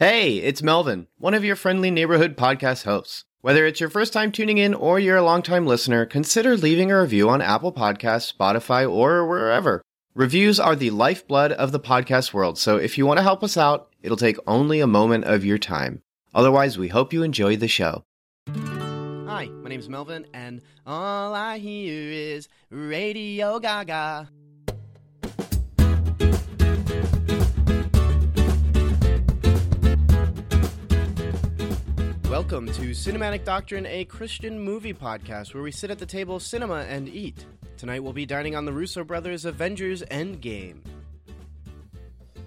Hey, it's Melvin, one of your friendly neighborhood podcast hosts. Whether it's your first time tuning in or you're a longtime listener, consider leaving a review on Apple Podcasts, Spotify, or wherever. Reviews are the lifeblood of the podcast world, so if you want to help us out, it'll take only a moment of your time. Otherwise, we hope you enjoy the show. Hi, my name's Melvin, and all I hear is Radio Gaga. Welcome to Cinematic Doctrine, a Christian movie podcast where we sit at the table cinema and eat. Tonight we'll be dining on the Russo brothers' Avengers Endgame.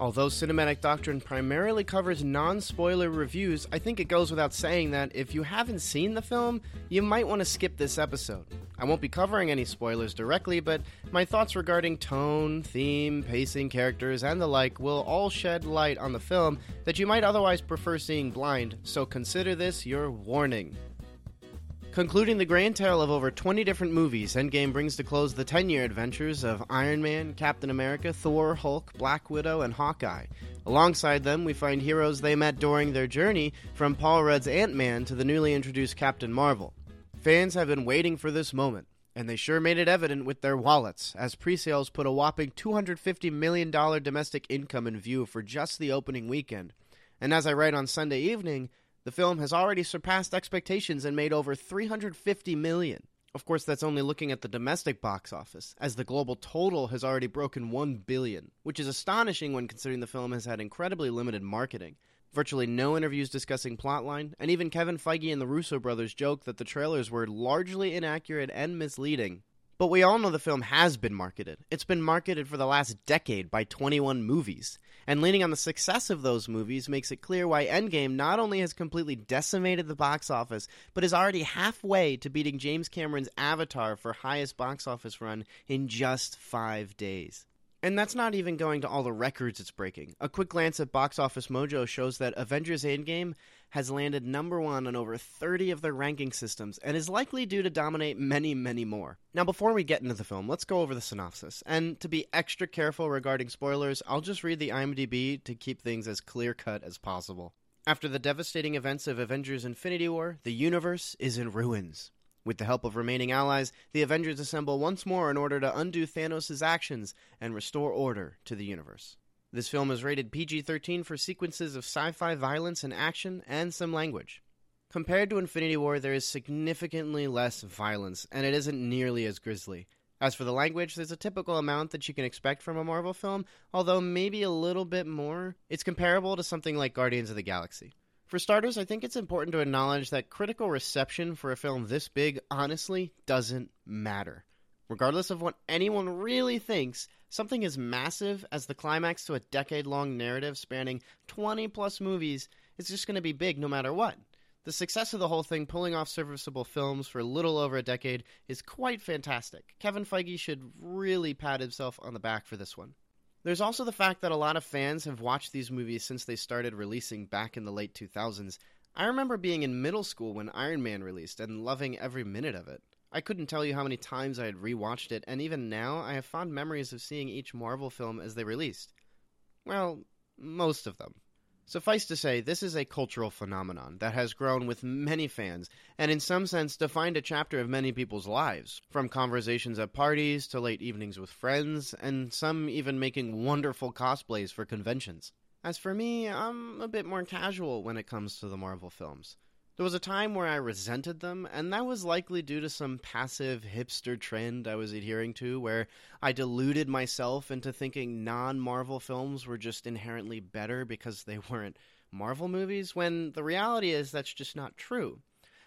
Although Cinematic Doctrine primarily covers non spoiler reviews, I think it goes without saying that if you haven't seen the film, you might want to skip this episode. I won't be covering any spoilers directly, but my thoughts regarding tone, theme, pacing, characters, and the like will all shed light on the film that you might otherwise prefer seeing blind, so consider this your warning. Concluding the grand tale of over 20 different movies, Endgame brings to close the 10 year adventures of Iron Man, Captain America, Thor, Hulk, Black Widow, and Hawkeye. Alongside them, we find heroes they met during their journey, from Paul Rudd's Ant Man to the newly introduced Captain Marvel. Fans have been waiting for this moment, and they sure made it evident with their wallets, as pre sales put a whopping $250 million domestic income in view for just the opening weekend. And as I write on Sunday evening, the film has already surpassed expectations and made over 350 million. Of course, that's only looking at the domestic box office, as the global total has already broken 1 billion, which is astonishing when considering the film has had incredibly limited marketing. Virtually no interviews discussing plotline, and even Kevin Feige and the Russo brothers joke that the trailers were largely inaccurate and misleading. But we all know the film has been marketed. It's been marketed for the last decade by 21 movies. And leaning on the success of those movies makes it clear why Endgame not only has completely decimated the box office, but is already halfway to beating James Cameron's Avatar for highest box office run in just five days. And that's not even going to all the records it's breaking. A quick glance at Box Office Mojo shows that Avengers Endgame has landed number one on over 30 of their ranking systems and is likely due to dominate many, many more. Now, before we get into the film, let's go over the synopsis. And to be extra careful regarding spoilers, I'll just read the IMDb to keep things as clear cut as possible. After the devastating events of Avengers Infinity War, the universe is in ruins. With the help of remaining allies, the Avengers assemble once more in order to undo Thanos' actions and restore order to the universe. This film is rated PG 13 for sequences of sci fi violence and action and some language. Compared to Infinity War, there is significantly less violence, and it isn't nearly as grisly. As for the language, there's a typical amount that you can expect from a Marvel film, although maybe a little bit more. It's comparable to something like Guardians of the Galaxy. For starters, I think it's important to acknowledge that critical reception for a film this big honestly doesn't matter. Regardless of what anyone really thinks, something as massive as the climax to a decade long narrative spanning 20 plus movies is just going to be big no matter what. The success of the whole thing, pulling off serviceable films for a little over a decade, is quite fantastic. Kevin Feige should really pat himself on the back for this one. There's also the fact that a lot of fans have watched these movies since they started releasing back in the late 2000s. I remember being in middle school when Iron Man released and loving every minute of it. I couldn't tell you how many times I had rewatched it, and even now I have fond memories of seeing each Marvel film as they released. Well, most of them. Suffice to say, this is a cultural phenomenon that has grown with many fans, and in some sense defined a chapter of many people's lives, from conversations at parties to late evenings with friends, and some even making wonderful cosplays for conventions. As for me, I'm a bit more casual when it comes to the Marvel films. There was a time where I resented them, and that was likely due to some passive hipster trend I was adhering to, where I deluded myself into thinking non Marvel films were just inherently better because they weren't Marvel movies, when the reality is that's just not true.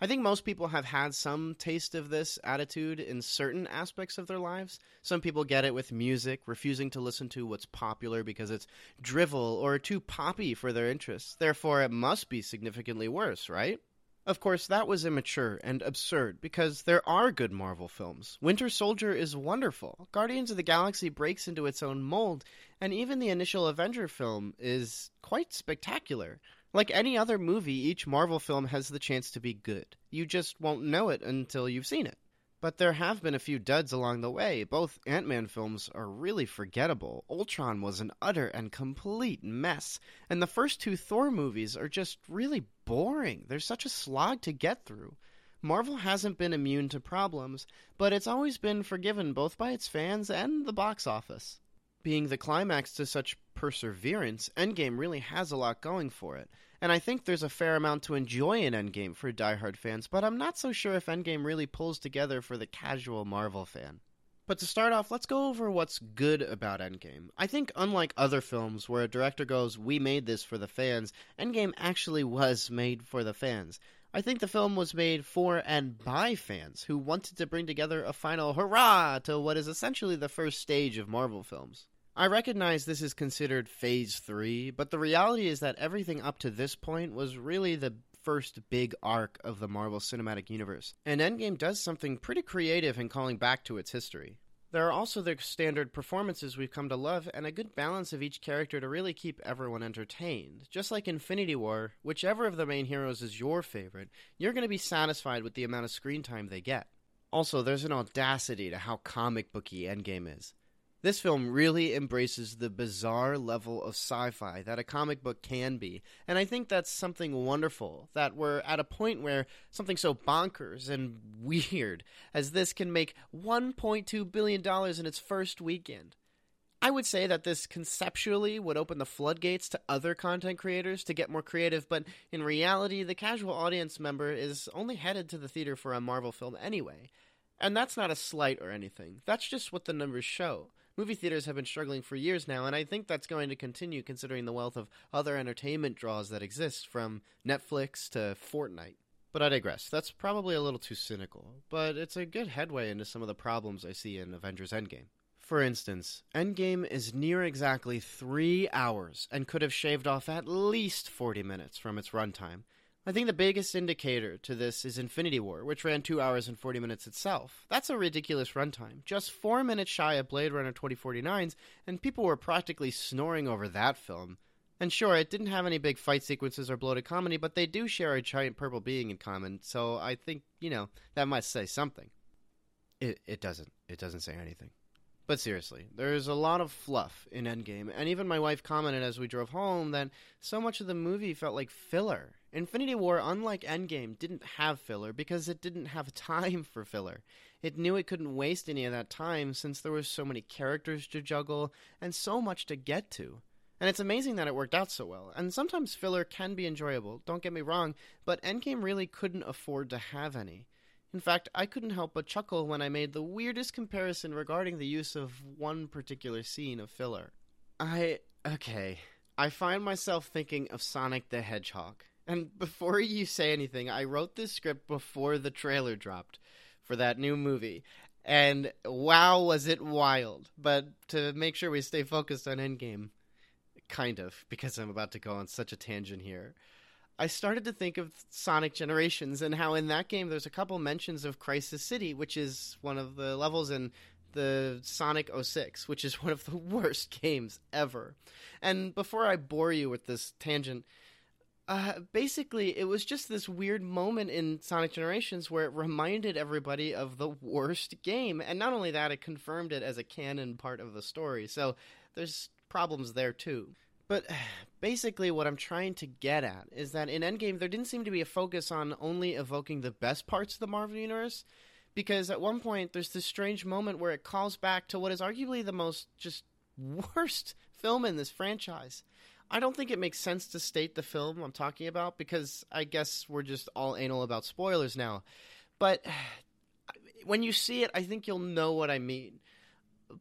I think most people have had some taste of this attitude in certain aspects of their lives. Some people get it with music, refusing to listen to what's popular because it's drivel or too poppy for their interests. Therefore, it must be significantly worse, right? Of course, that was immature and absurd because there are good Marvel films. Winter Soldier is wonderful. Guardians of the Galaxy breaks into its own mold, and even the initial Avenger film is quite spectacular. Like any other movie, each Marvel film has the chance to be good. You just won't know it until you've seen it. But there have been a few duds along the way. Both Ant Man films are really forgettable. Ultron was an utter and complete mess. And the first two Thor movies are just really boring. They're such a slog to get through. Marvel hasn't been immune to problems, but it's always been forgiven both by its fans and the box office. Being the climax to such perseverance, Endgame really has a lot going for it. And I think there's a fair amount to enjoy in Endgame for diehard fans, but I'm not so sure if Endgame really pulls together for the casual Marvel fan. But to start off, let's go over what's good about Endgame. I think, unlike other films where a director goes, We made this for the fans, Endgame actually was made for the fans. I think the film was made for and by fans who wanted to bring together a final hurrah to what is essentially the first stage of Marvel films. I recognize this is considered phase three, but the reality is that everything up to this point was really the first big arc of the Marvel Cinematic Universe, and Endgame does something pretty creative in calling back to its history. There are also the standard performances we've come to love, and a good balance of each character to really keep everyone entertained. Just like Infinity War, whichever of the main heroes is your favorite, you're going to be satisfied with the amount of screen time they get. Also, there's an audacity to how comic booky Endgame is. This film really embraces the bizarre level of sci fi that a comic book can be, and I think that's something wonderful that we're at a point where something so bonkers and weird as this can make $1.2 billion in its first weekend. I would say that this conceptually would open the floodgates to other content creators to get more creative, but in reality, the casual audience member is only headed to the theater for a Marvel film anyway. And that's not a slight or anything, that's just what the numbers show. Movie theaters have been struggling for years now, and I think that's going to continue considering the wealth of other entertainment draws that exist, from Netflix to Fortnite. But I digress. That's probably a little too cynical, but it's a good headway into some of the problems I see in Avengers Endgame. For instance, Endgame is near exactly three hours and could have shaved off at least 40 minutes from its runtime, I think the biggest indicator to this is Infinity War, which ran 2 hours and 40 minutes itself. That's a ridiculous runtime, just 4 minutes shy of Blade Runner 2049's, and people were practically snoring over that film. And sure, it didn't have any big fight sequences or bloated comedy, but they do share a giant purple being in common, so I think, you know, that must say something. It, it doesn't. It doesn't say anything. But seriously, there's a lot of fluff in Endgame, and even my wife commented as we drove home that so much of the movie felt like filler. Infinity War, unlike Endgame, didn't have filler because it didn't have time for filler. It knew it couldn't waste any of that time since there were so many characters to juggle and so much to get to. And it's amazing that it worked out so well. And sometimes filler can be enjoyable, don't get me wrong, but Endgame really couldn't afford to have any. In fact, I couldn't help but chuckle when I made the weirdest comparison regarding the use of one particular scene of filler. I. okay. I find myself thinking of Sonic the Hedgehog. And before you say anything, I wrote this script before the trailer dropped for that new movie. And wow, was it wild. But to make sure we stay focused on Endgame, kind of, because I'm about to go on such a tangent here. I started to think of Sonic Generations and how in that game there's a couple mentions of Crisis City, which is one of the levels in the Sonic 06, which is one of the worst games ever. And before I bore you with this tangent, uh, basically, it was just this weird moment in Sonic Generations where it reminded everybody of the worst game. And not only that, it confirmed it as a canon part of the story. So there's problems there too. But basically, what I'm trying to get at is that in Endgame, there didn't seem to be a focus on only evoking the best parts of the Marvel Universe, because at one point, there's this strange moment where it calls back to what is arguably the most just worst film in this franchise. I don't think it makes sense to state the film I'm talking about because I guess we're just all anal about spoilers now. But when you see it, I think you'll know what I mean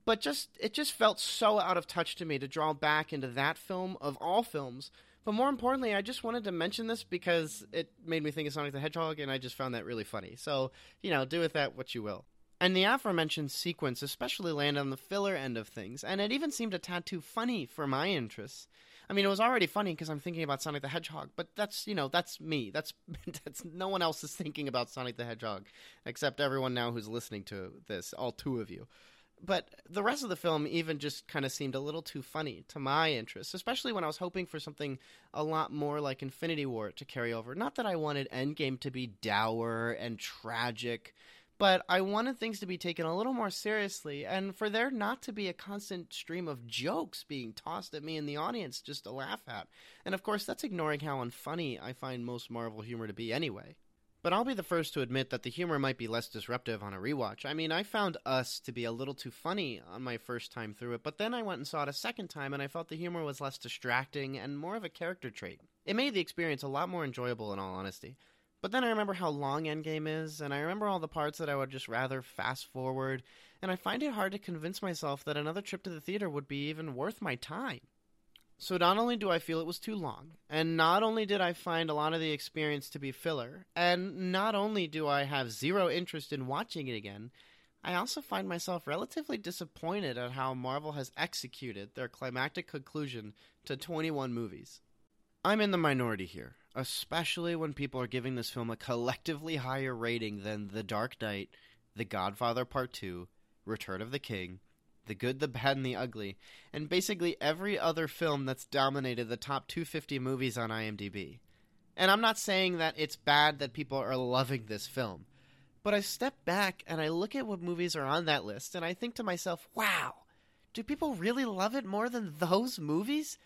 but just it just felt so out of touch to me to draw back into that film of all films. But more importantly, I just wanted to mention this because it made me think of Sonic the Hedgehog, and I just found that really funny. So you know, do with that what you will. And the aforementioned sequence especially landed on the filler end of things, and it even seemed a tad too funny for my interests. I mean, it was already funny because I'm thinking about Sonic the Hedgehog, but that's you know that's me. That's that's no one else is thinking about Sonic the Hedgehog except everyone now who's listening to this, all two of you but the rest of the film even just kind of seemed a little too funny to my interest, especially when I was hoping for something a lot more like Infinity War to carry over. Not that I wanted Endgame to be dour and tragic, but I wanted things to be taken a little more seriously and for there not to be a constant stream of jokes being tossed at me in the audience just to laugh at. And of course, that's ignoring how unfunny I find most Marvel humor to be anyway. But I'll be the first to admit that the humor might be less disruptive on a rewatch. I mean, I found Us to be a little too funny on my first time through it, but then I went and saw it a second time and I felt the humor was less distracting and more of a character trait. It made the experience a lot more enjoyable in all honesty. But then I remember how long Endgame is, and I remember all the parts that I would just rather fast forward, and I find it hard to convince myself that another trip to the theater would be even worth my time. So not only do I feel it was too long, and not only did I find a lot of the experience to be filler, and not only do I have zero interest in watching it again, I also find myself relatively disappointed at how Marvel has executed their climactic conclusion to 21 movies. I'm in the minority here, especially when people are giving this film a collectively higher rating than The Dark Knight, The Godfather Part 2, Return of the King, The Good, the Bad, and the Ugly, and basically every other film that's dominated the top 250 movies on IMDb. And I'm not saying that it's bad that people are loving this film, but I step back and I look at what movies are on that list and I think to myself, wow, do people really love it more than those movies?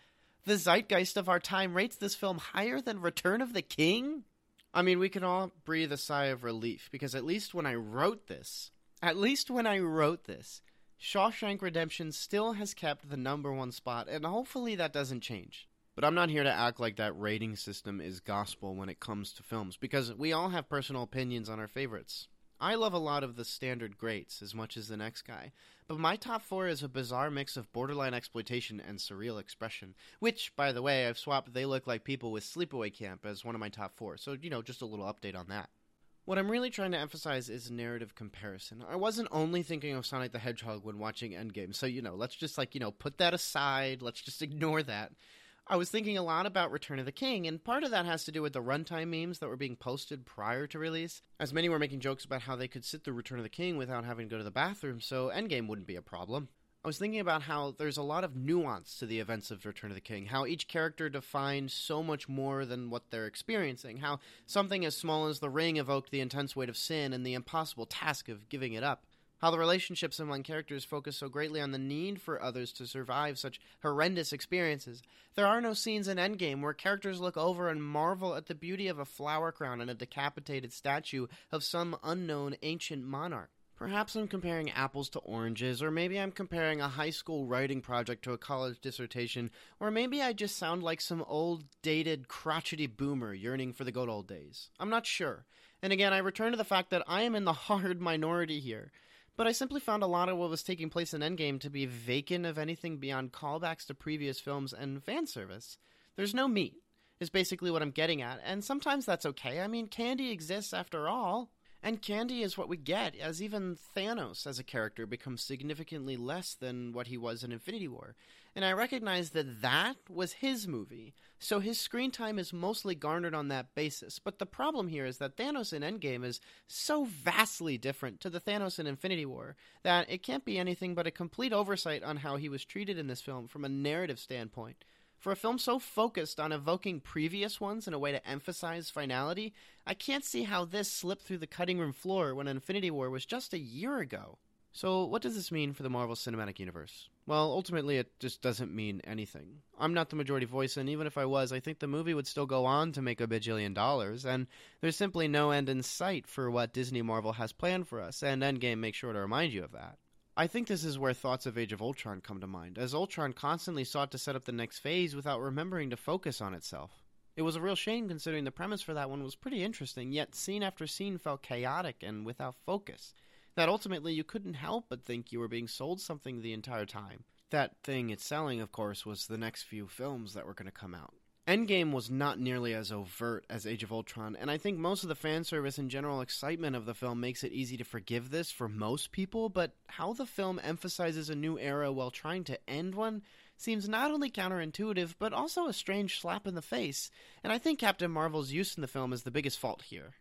The zeitgeist of our time rates this film higher than Return of the King? I mean, we can all breathe a sigh of relief because at least when I wrote this, at least when I wrote this, Shawshank Redemption still has kept the number one spot, and hopefully that doesn't change. But I'm not here to act like that rating system is gospel when it comes to films, because we all have personal opinions on our favorites. I love a lot of the standard greats as much as the next guy, but my top four is a bizarre mix of borderline exploitation and surreal expression. Which, by the way, I've swapped They Look Like People with Sleepaway Camp as one of my top four, so, you know, just a little update on that. What I'm really trying to emphasize is narrative comparison. I wasn't only thinking of Sonic the Hedgehog when watching Endgame, so, you know, let's just, like, you know, put that aside, let's just ignore that. I was thinking a lot about Return of the King, and part of that has to do with the runtime memes that were being posted prior to release, as many were making jokes about how they could sit through Return of the King without having to go to the bathroom, so Endgame wouldn't be a problem. I was thinking about how there's a lot of nuance to the events of Return of the King, how each character defines so much more than what they're experiencing, how something as small as the ring evoked the intense weight of sin and the impossible task of giving it up how the relationships among characters focus so greatly on the need for others to survive such horrendous experiences. There are no scenes in Endgame where characters look over and marvel at the beauty of a flower crown and a decapitated statue of some unknown ancient monarch. Perhaps I'm comparing apples to oranges, or maybe I'm comparing a high school writing project to a college dissertation, or maybe I just sound like some old, dated, crotchety boomer yearning for the good old days. I'm not sure. And again, I return to the fact that I am in the hard minority here but I simply found a lot of what was taking place in Endgame to be vacant of anything beyond callbacks to previous films and fan service. There's no meat, is basically what I'm getting at, and sometimes that's okay. I mean, candy exists after all. And candy is what we get, as even Thanos as a character becomes significantly less than what he was in Infinity War. And I recognize that that was his movie, so his screen time is mostly garnered on that basis. But the problem here is that Thanos in Endgame is so vastly different to the Thanos in Infinity War that it can't be anything but a complete oversight on how he was treated in this film from a narrative standpoint. For a film so focused on evoking previous ones in a way to emphasize finality, I can't see how this slipped through the cutting room floor when Infinity War was just a year ago. So, what does this mean for the Marvel Cinematic Universe? Well, ultimately, it just doesn't mean anything. I'm not the majority voice, and even if I was, I think the movie would still go on to make a bajillion dollars, and there's simply no end in sight for what Disney Marvel has planned for us, and Endgame makes sure to remind you of that. I think this is where thoughts of Age of Ultron come to mind, as Ultron constantly sought to set up the next phase without remembering to focus on itself. It was a real shame considering the premise for that one was pretty interesting, yet scene after scene felt chaotic and without focus. That ultimately you couldn't help but think you were being sold something the entire time. That thing it's selling, of course, was the next few films that were going to come out. Endgame was not nearly as overt as Age of Ultron, and I think most of the fan service and general excitement of the film makes it easy to forgive this for most people, but how the film emphasizes a new era while trying to end one seems not only counterintuitive, but also a strange slap in the face, and I think Captain Marvel's use in the film is the biggest fault here.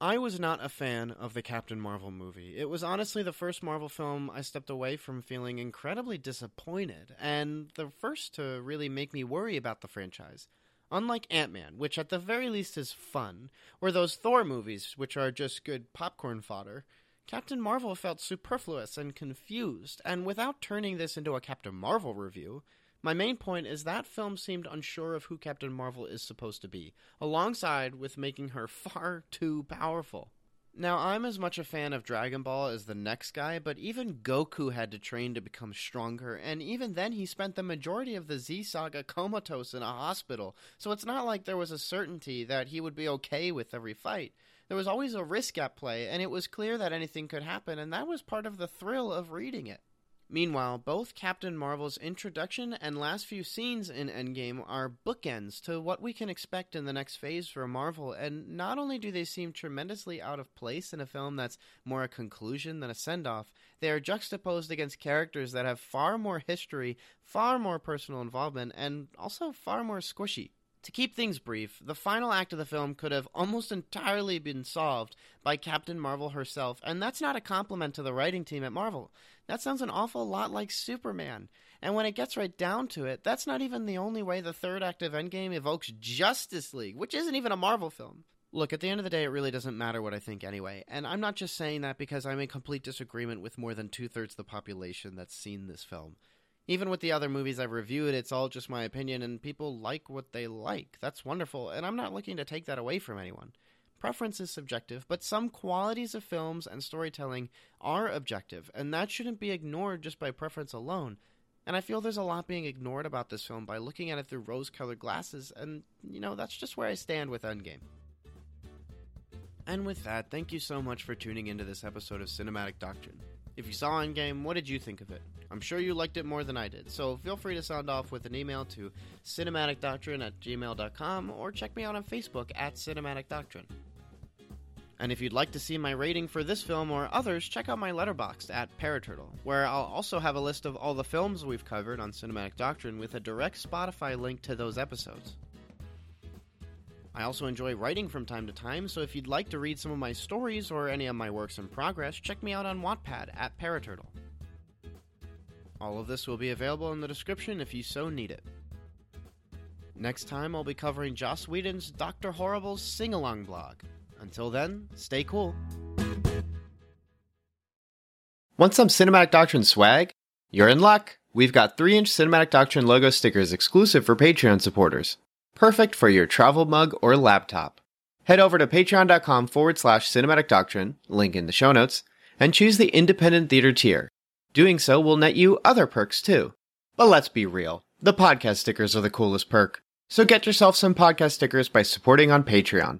I was not a fan of the Captain Marvel movie. It was honestly the first Marvel film I stepped away from feeling incredibly disappointed, and the first to really make me worry about the franchise. Unlike Ant Man, which at the very least is fun, or those Thor movies, which are just good popcorn fodder, Captain Marvel felt superfluous and confused, and without turning this into a Captain Marvel review, my main point is that film seemed unsure of who Captain Marvel is supposed to be, alongside with making her far too powerful. Now, I'm as much a fan of Dragon Ball as the next guy, but even Goku had to train to become stronger, and even then he spent the majority of the Z Saga comatose in a hospital, so it's not like there was a certainty that he would be okay with every fight. There was always a risk at play, and it was clear that anything could happen, and that was part of the thrill of reading it. Meanwhile, both Captain Marvel's introduction and last few scenes in Endgame are bookends to what we can expect in the next phase for Marvel, and not only do they seem tremendously out of place in a film that's more a conclusion than a send off, they are juxtaposed against characters that have far more history, far more personal involvement, and also far more squishy. To keep things brief, the final act of the film could have almost entirely been solved by Captain Marvel herself, and that's not a compliment to the writing team at Marvel. That sounds an awful lot like Superman. And when it gets right down to it, that's not even the only way the third act of Endgame evokes Justice League, which isn't even a Marvel film. Look, at the end of the day, it really doesn't matter what I think anyway, and I'm not just saying that because I'm in complete disagreement with more than two thirds of the population that's seen this film even with the other movies I've reviewed, it's all just my opinion, and people like what they like. That's wonderful, and I'm not looking to take that away from anyone. Preference is subjective, but some qualities of films and storytelling are objective, and that shouldn't be ignored just by preference alone. And I feel there's a lot being ignored about this film by looking at it through rose colored glasses, and, you know, that's just where I stand with Endgame. And with that, thank you so much for tuning into this episode of Cinematic Doctrine. If you saw Endgame, what did you think of it? I'm sure you liked it more than I did, so feel free to sound off with an email to cinematicdoctrine at gmail.com or check me out on Facebook at Cinematic Doctrine. And if you'd like to see my rating for this film or others, check out my Letterboxd at Paraturtle, where I'll also have a list of all the films we've covered on Cinematic Doctrine with a direct Spotify link to those episodes. I also enjoy writing from time to time, so if you'd like to read some of my stories or any of my works in progress, check me out on Wattpad at Paraturtle. All of this will be available in the description if you so need it. Next time, I'll be covering Joss Whedon's Dr. Horrible's sing along blog. Until then, stay cool. Want some Cinematic Doctrine swag? You're in luck! We've got 3 inch Cinematic Doctrine logo stickers exclusive for Patreon supporters. Perfect for your travel mug or laptop. Head over to patreon.com forward slash cinematic doctrine, link in the show notes, and choose the independent theater tier. Doing so will net you other perks too. But let's be real, the podcast stickers are the coolest perk. So get yourself some podcast stickers by supporting on Patreon.